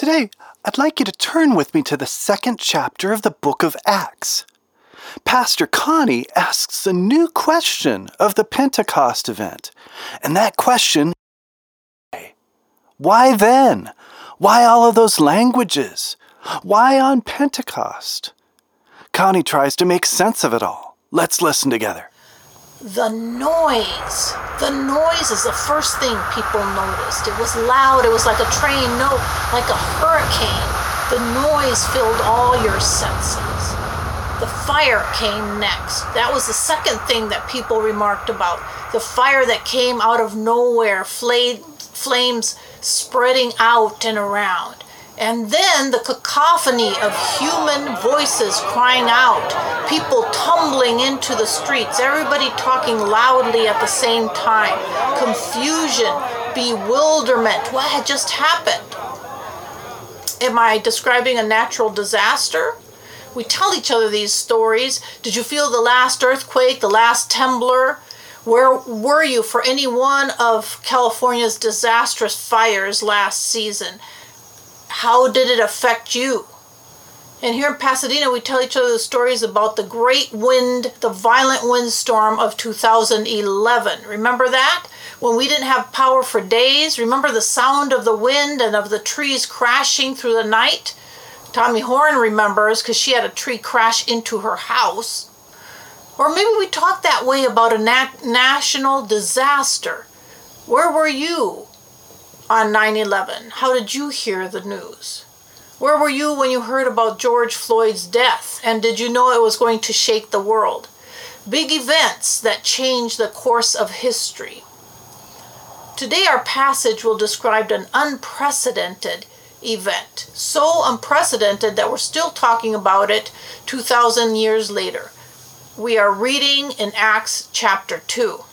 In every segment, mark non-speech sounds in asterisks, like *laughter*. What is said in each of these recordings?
Today, I'd like you to turn with me to the second chapter of the book of Acts. Pastor Connie asks a new question of the Pentecost event, and that question is, why then? Why all of those languages? Why on Pentecost? Connie tries to make sense of it all. Let's listen together. The noise. The noise is the first thing people noticed. It was loud, it was like a train, no, like a hurricane. The noise filled all your senses. The fire came next. That was the second thing that people remarked about. The fire that came out of nowhere, flames spreading out and around. And then the cacophony of human voices crying out, people tumbling into the streets, everybody talking loudly at the same time, confusion, bewilderment. What had just happened? Am I describing a natural disaster? We tell each other these stories. Did you feel the last earthquake, the last temblor? Where were you for any one of California's disastrous fires last season? How did it affect you? And here in Pasadena, we tell each other the stories about the great wind, the violent windstorm of 2011. Remember that? When we didn't have power for days? Remember the sound of the wind and of the trees crashing through the night? Tommy Horn remembers because she had a tree crash into her house. Or maybe we talk that way about a nat- national disaster. Where were you on 9 11? How did you hear the news? Where were you when you heard about George Floyd's death? And did you know it was going to shake the world? Big events that change the course of history. Today, our passage will describe an unprecedented event. So unprecedented that we're still talking about it 2,000 years later. We are reading in Acts chapter 2.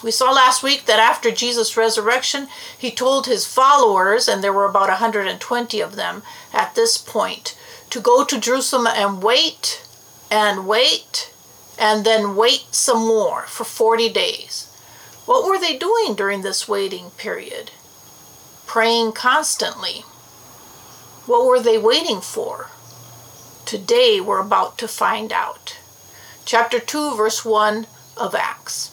We saw last week that after Jesus' resurrection, he told his followers, and there were about 120 of them at this point, to go to Jerusalem and wait and wait and then wait some more for 40 days. What were they doing during this waiting period? praying constantly. What were they waiting for? Today we're about to find out. Chapter 2, verse 1 of Acts.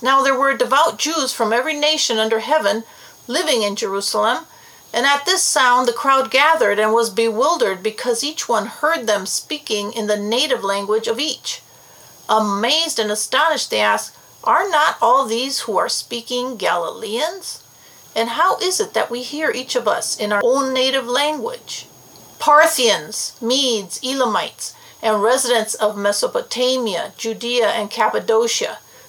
Now there were devout Jews from every nation under heaven living in Jerusalem, and at this sound the crowd gathered and was bewildered because each one heard them speaking in the native language of each. Amazed and astonished, they asked, are not all these who are speaking Galileans? And how is it that we hear each of us in our own native language? Parthians, Medes, Elamites, and residents of Mesopotamia, Judea and Cappadocia,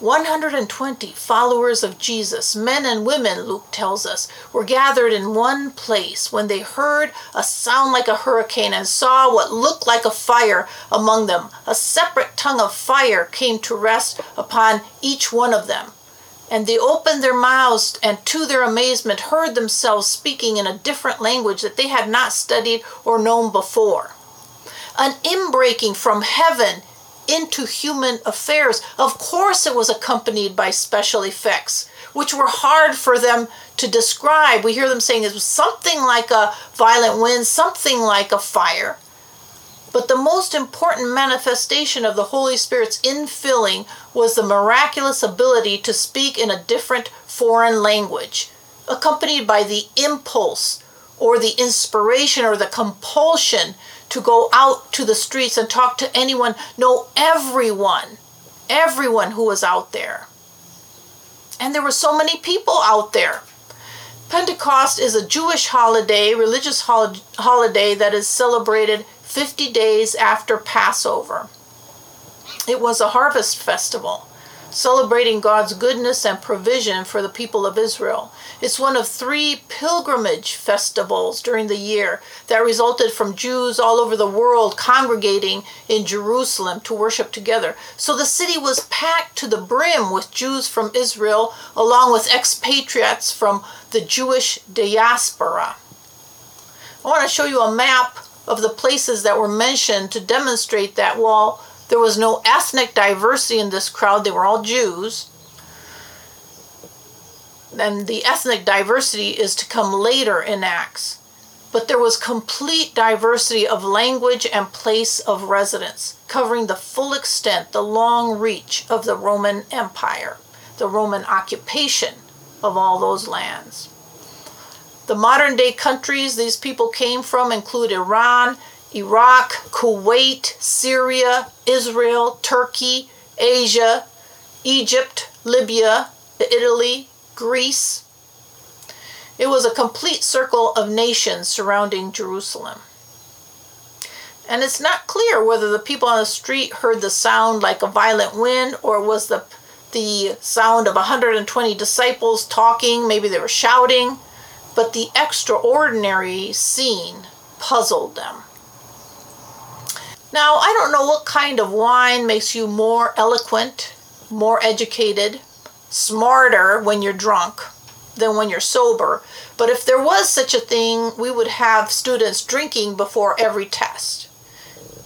120 followers of Jesus, men and women, Luke tells us, were gathered in one place when they heard a sound like a hurricane and saw what looked like a fire among them. A separate tongue of fire came to rest upon each one of them. And they opened their mouths and, to their amazement, heard themselves speaking in a different language that they had not studied or known before. An inbreaking from heaven into human affairs. Of course, it was accompanied by special effects, which were hard for them to describe. We hear them saying it was something like a violent wind, something like a fire. But the most important manifestation of the Holy Spirit's infilling was the miraculous ability to speak in a different foreign language, accompanied by the impulse or the inspiration or the compulsion to go out to the streets and talk to anyone. No, everyone, everyone who was out there. And there were so many people out there. Pentecost is a Jewish holiday, religious hol- holiday that is celebrated 50 days after Passover. It was a harvest festival celebrating God's goodness and provision for the people of Israel. It's one of three pilgrimage festivals during the year that resulted from Jews all over the world congregating in Jerusalem to worship together. So the city was packed to the brim with Jews from Israel, along with expatriates from the Jewish diaspora. I want to show you a map of the places that were mentioned to demonstrate that while there was no ethnic diversity in this crowd, they were all Jews. And the ethnic diversity is to come later in Acts. But there was complete diversity of language and place of residence, covering the full extent, the long reach of the Roman Empire, the Roman occupation of all those lands. The modern day countries these people came from include Iran, Iraq, Kuwait, Syria, Israel, Turkey, Asia, Egypt, Libya, Italy, Greece. It was a complete circle of nations surrounding Jerusalem. And it's not clear whether the people on the street heard the sound like a violent wind or was the the sound of 120 disciples talking, maybe they were shouting, but the extraordinary scene puzzled them. Now, I don't know what kind of wine makes you more eloquent, more educated, smarter when you're drunk than when you're sober. But if there was such a thing, we would have students drinking before every test.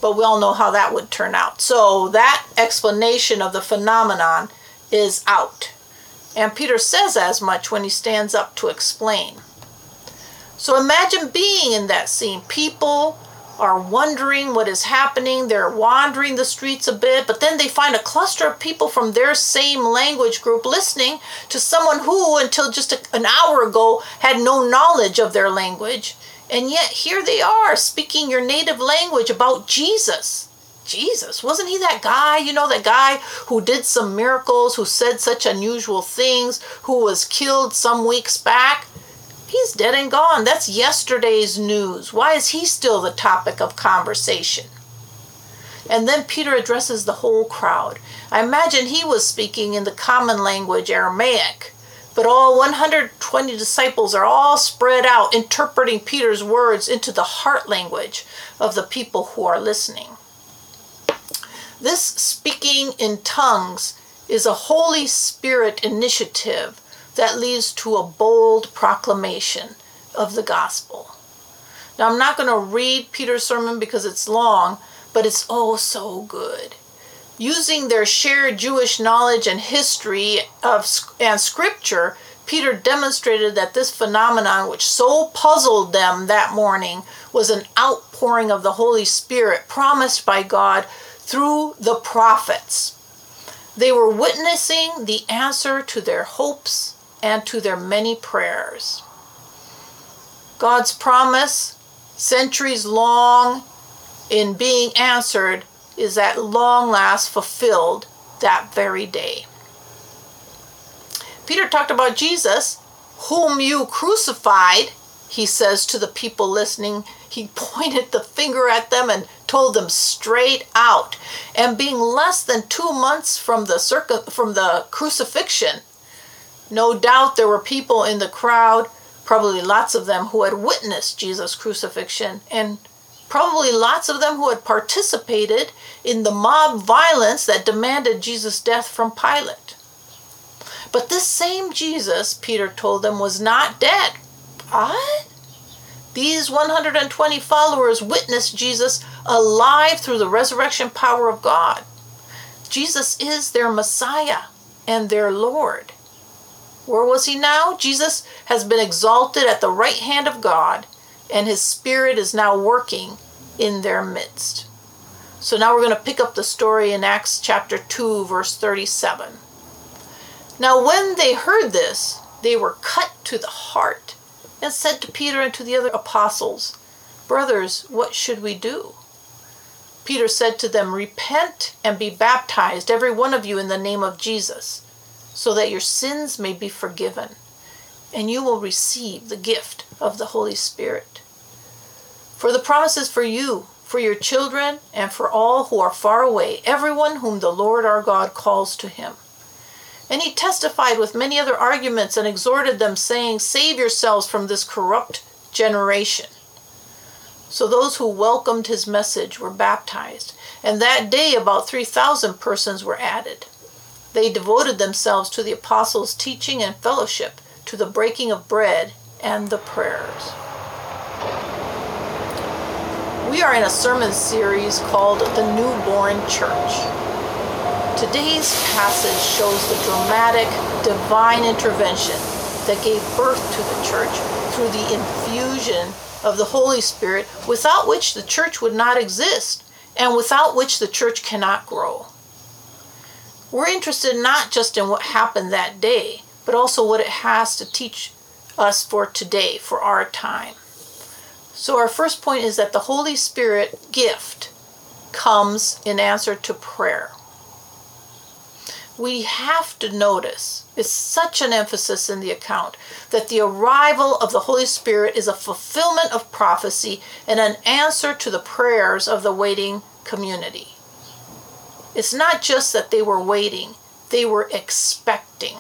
But we all know how that would turn out. So that explanation of the phenomenon is out. And Peter says as much when he stands up to explain. So imagine being in that scene. People are wondering what is happening. They're wandering the streets a bit, but then they find a cluster of people from their same language group listening to someone who, until just a, an hour ago, had no knowledge of their language. And yet here they are speaking your native language about Jesus. Jesus, wasn't he that guy? You know, that guy who did some miracles, who said such unusual things, who was killed some weeks back? He's dead and gone. That's yesterday's news. Why is he still the topic of conversation? And then Peter addresses the whole crowd. I imagine he was speaking in the common language, Aramaic, but all 120 disciples are all spread out, interpreting Peter's words into the heart language of the people who are listening. This speaking in tongues is a Holy Spirit initiative that leads to a bold proclamation of the gospel. Now, I'm not going to read Peter's sermon because it's long, but it's oh so good. Using their shared Jewish knowledge and history of and scripture, Peter demonstrated that this phenomenon, which so puzzled them that morning, was an outpouring of the Holy Spirit promised by God through the prophets. They were witnessing the answer to their hopes and to their many prayers. God's promise, centuries long in being answered, is at long last fulfilled that very day. Peter talked about Jesus, whom you crucified, he says to the people listening. He *laughs* pointed the finger at them and told them straight out. And being less than two months from the circa, from the crucifixion, no doubt there were people in the crowd, probably lots of them, who had witnessed Jesus' crucifixion, and probably lots of them who had participated in the mob violence that demanded Jesus' death from Pilate. But this same Jesus, Peter told them, was not dead. What? These 120 followers witnessed Jesus alive through the resurrection power of God. Jesus is their Messiah and their Lord. Where was he now? Jesus has been exalted at the right hand of God, and his Spirit is now working in their midst. So now we're going to pick up the story in Acts chapter 2, verse 37. Now, when they heard this, they were cut to the heart and said to Peter and to the other apostles, Brothers, what should we do? Peter said to them, Repent and be baptized, every one of you, in the name of Jesus, so that your sins may be forgiven, and you will receive the gift of the Holy Spirit. For the promise is for you, for your children, and for all who are far away, everyone whom the Lord our God calls to him. And he testified with many other arguments and exhorted them, saying, Save yourselves from this corrupt generation. So those who welcomed his message were baptized, and that day about 3,000 persons were added. They devoted themselves to the apostles' teaching and fellowship, to the breaking of bread and the prayers. We are in a sermon series called The Newborn Church. Today's passage shows the dramatic divine intervention that gave birth to the church through the infusion of the Holy Spirit, without which the church would not exist and without which the church cannot grow. We're interested not just in what happened that day, but also what it has to teach us for today, for our time. So, our first point is that the Holy Spirit gift comes in answer to prayer we have to notice it's such an emphasis in the account that the arrival of the Holy Spirit is a fulfillment of prophecy and an answer to the prayers of the waiting community. It's not just that they were waiting, they were expecting,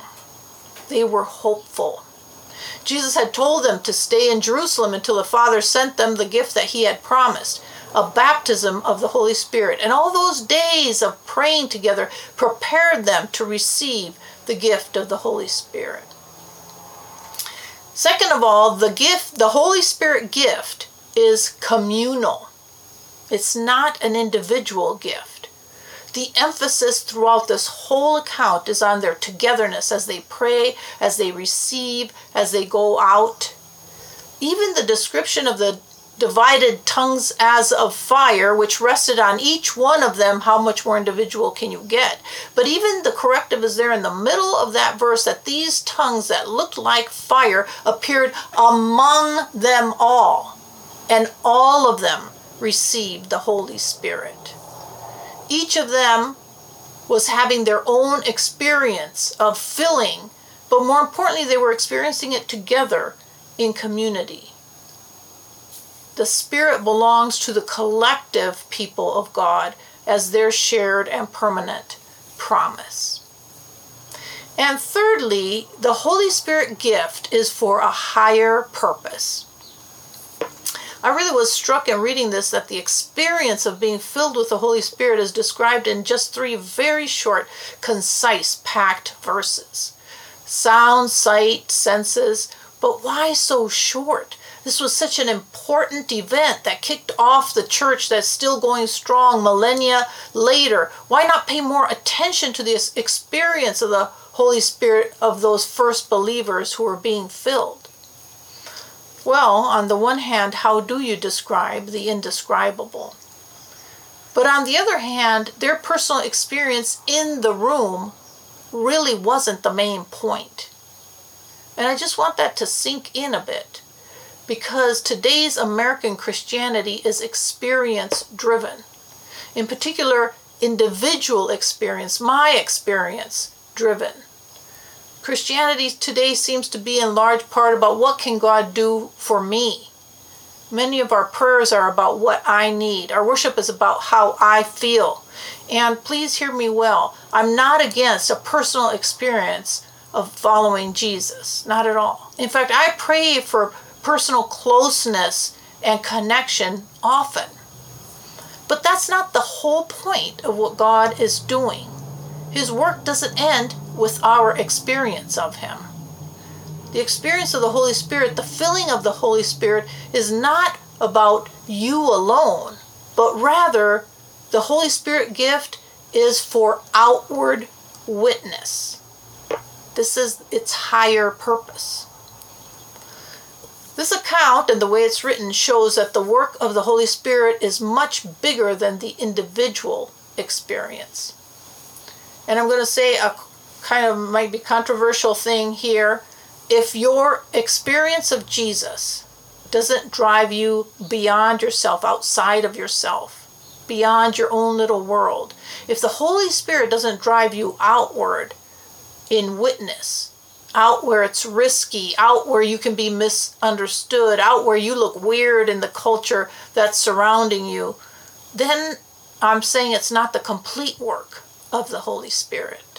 they were hopeful. Jesus had told them to stay in Jerusalem until the Father sent them the gift that he had promised a baptism of the Holy Spirit. And all those days of praying together prepared them to receive the gift of the Holy Spirit. Second of all, the gift, the Holy Spirit gift is communal. It's not an individual gift. The emphasis throughout this whole account is on their togetherness as they pray, as they receive, as they go out. Even the description of the divided tongues as of fire, which rested on each one of them. How much more individual can you get? But even the corrective is there in the middle of that verse that these tongues that looked like fire appeared among them all, and all of them received the Holy Spirit. Each of them was having their own experience of filling, but more importantly, they were experiencing it together in community the Spirit belongs to the collective people of God as their shared and permanent promise. And thirdly, the Holy Spirit gift is for a higher purpose. I really was struck in reading this that the experience of being filled with the Holy Spirit is described in just three very short, concise, packed verses sound, sight, senses. But why so short? This was such an important event that kicked off the church that's still going strong millennia later. Why not pay more attention to this experience of the Holy Spirit of those first believers who were being filled? Well, on the one hand, how do you describe the indescribable? But on the other hand, their personal experience in the room really wasn't the main point. And I just want that to sink in a bit because today's American Christianity is experience driven. In particular, individual experience, my experience driven. Christianity today seems to be in large part about what can God do for me. Many of our prayers are about what I need. Our worship is about how I feel. And please hear me well. I'm not against a personal experience of following Jesus. Not at all. In fact, I pray for personal closeness and connection often. But that's not the whole point of what God is doing. His work doesn't end with our experience of Him. The experience of the Holy Spirit, the filling of the Holy Spirit, is not about you alone, but rather the Holy Spirit gift is for outward witness. This is its higher purpose. This account and the way it's written shows that the work of the Holy Spirit is much bigger than the individual experience. And I'm going to say a kind of might be controversial thing here. If your experience of Jesus doesn't drive you beyond yourself, outside of yourself, beyond your own little world, if the Holy Spirit doesn't drive you outward in witness, out where it's risky, out where you can be misunderstood, out where you look weird in the culture that's surrounding you, then I'm saying it's not the complete work of the Holy Spirit.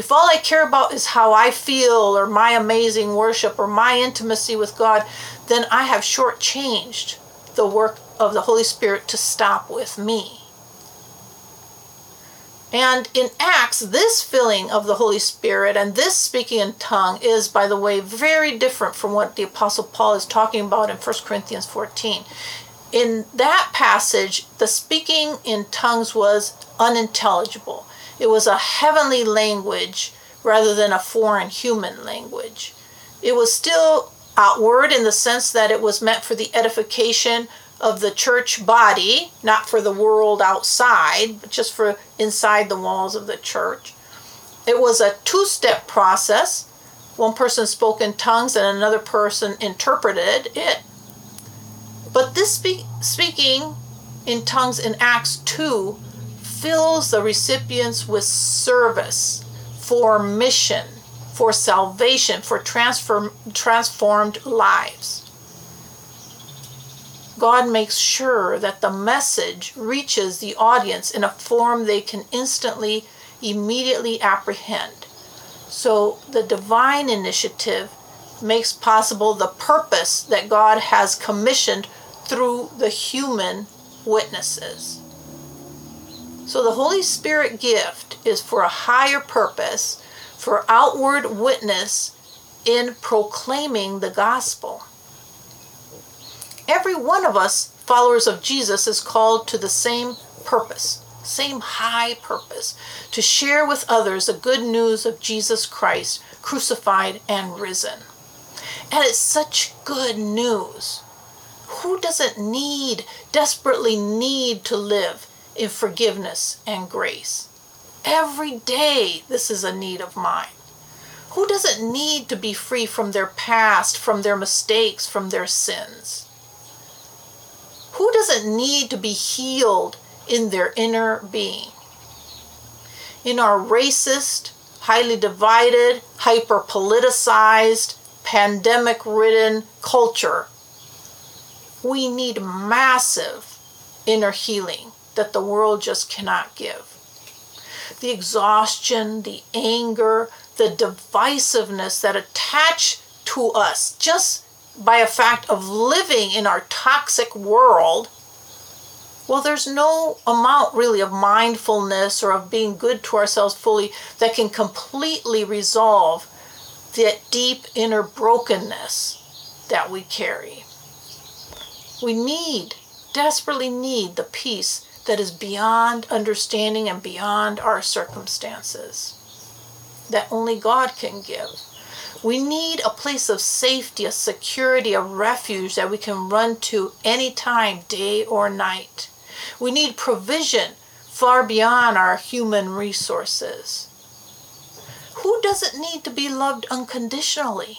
If all I care about is how I feel or my amazing worship or my intimacy with God, then I have shortchanged the work of the Holy Spirit to stop with me. And in Acts, this filling of the Holy Spirit and this speaking in tongue is, by the way, very different from what the Apostle Paul is talking about in 1 Corinthians 14. In that passage, the speaking in tongues was unintelligible. It was a heavenly language rather than a foreign human language. It was still outward in the sense that it was meant for the edification of the church body, not for the world outside, but just for inside the walls of the church. It was a two step process. One person spoke in tongues and another person interpreted it. But this spe- speaking in tongues in Acts 2 fills the recipients with service for mission, for salvation, for transform- transformed lives. God makes sure that the message reaches the audience in a form they can instantly, immediately apprehend. So the divine initiative makes possible the purpose that God has commissioned through the human witnesses. So the Holy Spirit gift is for a higher purpose, for outward witness in proclaiming the gospel every one of us, followers of Jesus, is called to the same purpose, same high purpose, to share with others the good news of Jesus Christ, crucified and risen. And it's such good news. Who doesn't need, desperately need to live in forgiveness and grace? Every day, this is a need of mine. Who doesn't need to be free from their past, from their mistakes, from their sins? Who doesn't need to be healed in their inner being? In our racist, highly divided, hyper politicized, pandemic ridden culture, we need massive inner healing that the world just cannot give. The exhaustion, the anger, the divisiveness that attach to us just by a fact of living in our toxic world, well, there's no amount really of mindfulness or of being good to ourselves fully that can completely resolve that deep inner brokenness that we carry. We need, desperately need, the peace that is beyond understanding and beyond our circumstances that only God can give. We need a place of safety, a security, a refuge that we can run to anytime, day or night. We need provision far beyond our human resources. Who doesn't need to be loved unconditionally?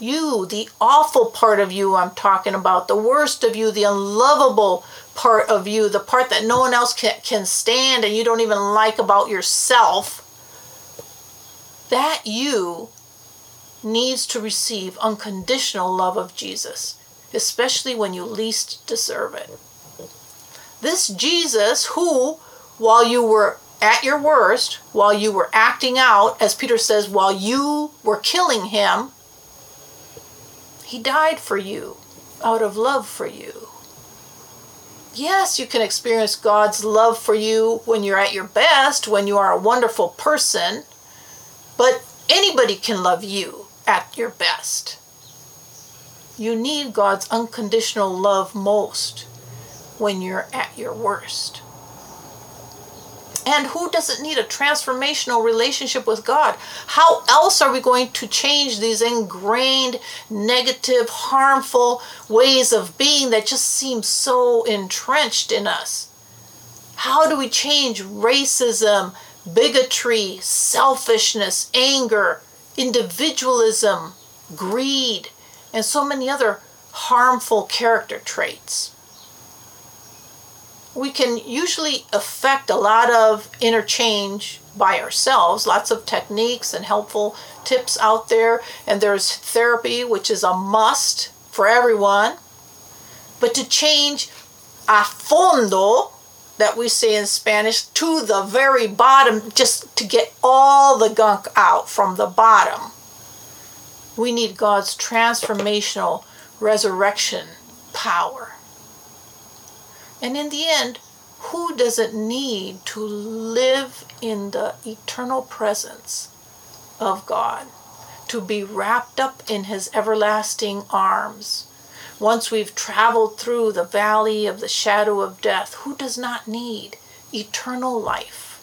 You, the awful part of you I'm talking about, the worst of you, the unlovable part of you, the part that no one else can, can stand and you don't even like about yourself that you needs to receive unconditional love of Jesus, especially when you least deserve it. This Jesus, who, while you were at your worst, while you were acting out, as Peter says, while you were killing him, he died for you out of love for you. Yes, you can experience God's love for you when you're at your best, when you are a wonderful person, but anybody can love you at your best. You need God's unconditional love most when you're at your worst. And who doesn't need a transformational relationship with God? How else are we going to change these ingrained, negative, harmful ways of being that just seem so entrenched in us? How do we change racism, bigotry, selfishness, anger, individualism, greed, and so many other harmful character traits. We can usually affect a lot of interchange by ourselves, lots of techniques and helpful tips out there, and there's therapy, which is a must for everyone. But to change a fondo, that we say in Spanish, to the very bottom, just to get all the gunk out from the bottom, we need God's transformational resurrection power. And in the end, who doesn't need to live in the eternal presence of God, to be wrapped up in His everlasting arms? Once we've traveled through the valley of the shadow of death, who does not need eternal life,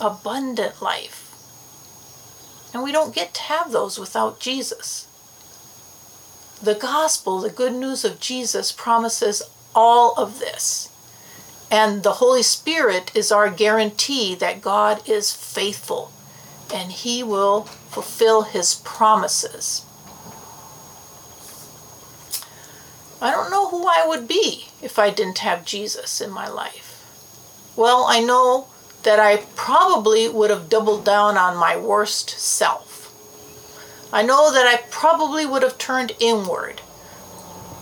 abundant life? And we don't get to have those without Jesus. The gospel, the good news of Jesus, promises all of this. And the Holy Spirit is our guarantee that God is faithful and He will fulfill His promises. I don't know who I would be if I didn't have Jesus in my life. Well, I know that I probably would have doubled down on my worst self. I know that I probably would have turned inward,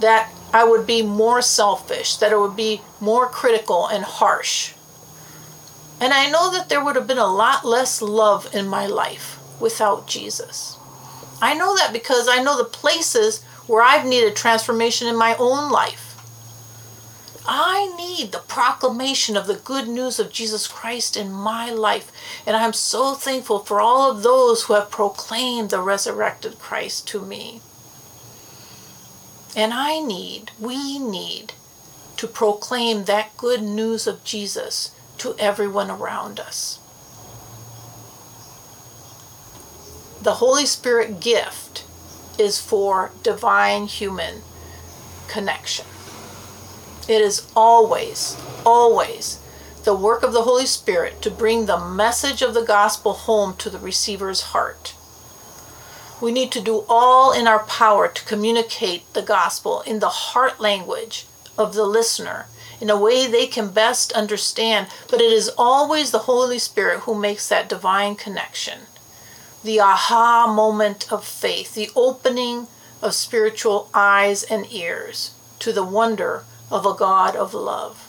that I would be more selfish, that it would be more critical and harsh. And I know that there would have been a lot less love in my life without Jesus. I know that because I know the places where I've needed transformation in my own life. I need the proclamation of the good news of Jesus Christ in my life. And I'm so thankful for all of those who have proclaimed the resurrected Christ to me. And I need, we need to proclaim that good news of Jesus to everyone around us. The Holy Spirit gift is for divine human connection. It is always, always the work of the Holy Spirit to bring the message of the gospel home to the receiver's heart. We need to do all in our power to communicate the gospel in the heart language of the listener in a way they can best understand, but it is always the Holy Spirit who makes that divine connection. The aha moment of faith, the opening of spiritual eyes and ears to the wonder of a God of love.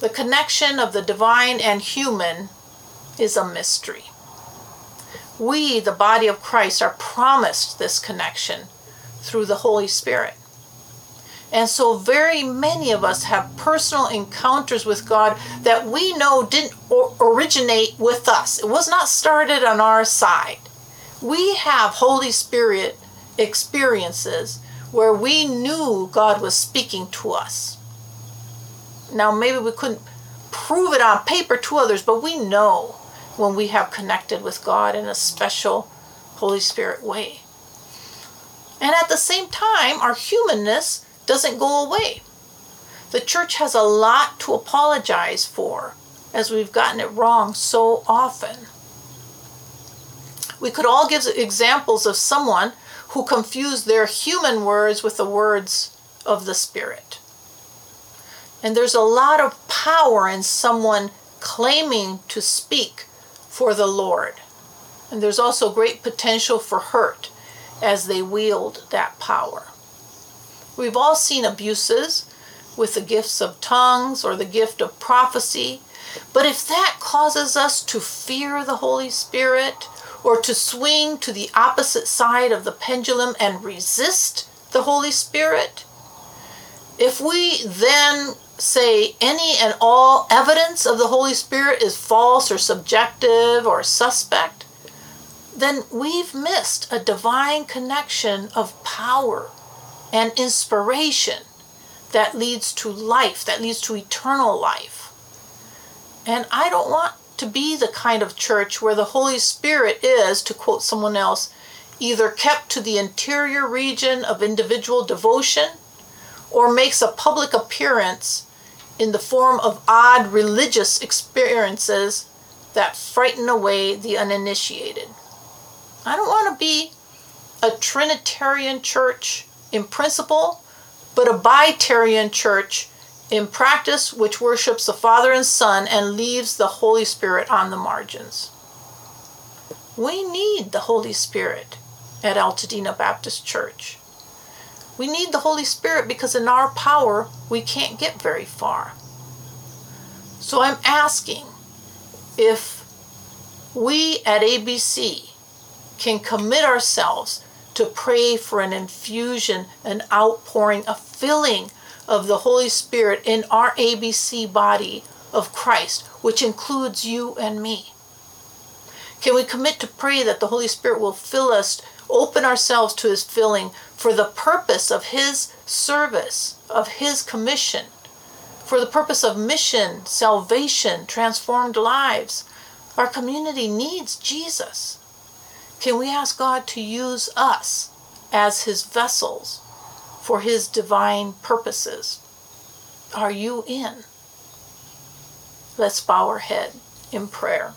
The connection of the divine and human is a mystery we, the body of Christ, are promised this connection through the Holy Spirit. And so, very many of us have personal encounters with God that we know didn't originate with us. It was not started on our side. We have Holy Spirit experiences where we knew God was speaking to us. Now, maybe we couldn't prove it on paper to others, but we know when we have connected with God in a special Holy Spirit way. And at the same time, our humanness doesn't go away. The church has a lot to apologize for as we've gotten it wrong so often. We could all give examples of someone who confused their human words with the words of the Spirit. And there's a lot of power in someone claiming to speak for the Lord. And there's also great potential for hurt as they wield that power. We've all seen abuses with the gifts of tongues or the gift of prophecy, but if that causes us to fear the Holy Spirit or to swing to the opposite side of the pendulum and resist the Holy Spirit, if we then say any and all evidence of the Holy Spirit is false or subjective or suspect, then we've missed a divine connection of power and inspiration that leads to life, that leads to eternal life. And I don't want to be the kind of church where the Holy Spirit is, to quote someone else, either kept to the interior region of individual devotion or makes a public appearance in the form of odd religious experiences that frighten away the uninitiated. I don't want to be a Trinitarian church in principle, but a Bitarian church in practice, which worships the Father and Son and leaves the Holy Spirit on the margins. We need the Holy Spirit at Altadena Baptist Church. We need the Holy Spirit because in our power, we can't get very far. So I'm asking if we at ABC can commit ourselves to pray for an infusion, an outpouring, a filling of the Holy Spirit in our ABC body of Christ, which includes you and me. Can we commit to pray that the Holy Spirit will fill us, open ourselves to His filling for the purpose of His service, of His commission, for the purpose of mission, salvation, transformed lives? Our community needs Jesus. Can we ask God to use us as His vessels for His divine purposes? Are you in? Let's bow our head in prayer.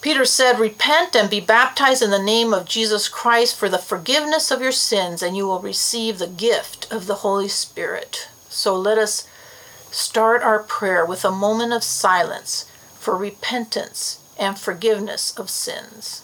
Peter said, Repent and be baptized in the name of Jesus Christ for the forgiveness of your sins, and you will receive the gift of the Holy Spirit. So let us start our prayer with a moment of silence for repentance and forgiveness of sins.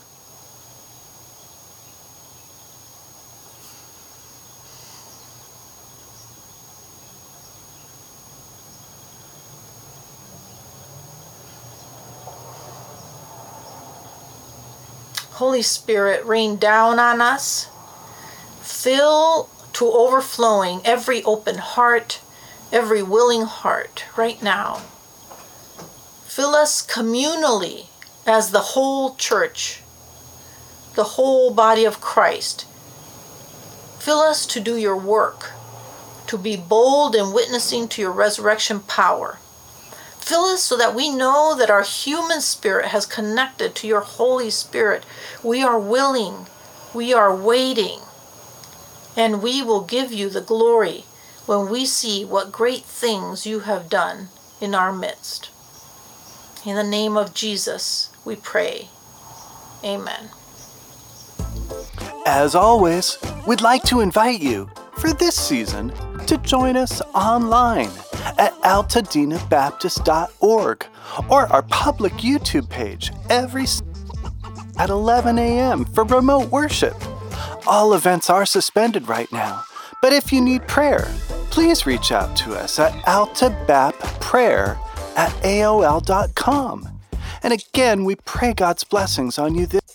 Holy Spirit, rain down on us. Fill to overflowing every open heart, every willing heart right now. Fill us communally as the whole church, the whole body of Christ. Fill us to do your work, to be bold in witnessing to your resurrection power Fill us so that we know that our human spirit has connected to your Holy Spirit. We are willing, we are waiting, and we will give you the glory when we see what great things you have done in our midst. In the name of Jesus, we pray. Amen. As always, we'd like to invite you for this season to join us online at altadenabaptist.org or our public YouTube page every at 11 a.m. for remote worship. All events are suspended right now, but if you need prayer, please reach out to us at altabapprayer at aol.com. And again, we pray God's blessings on you this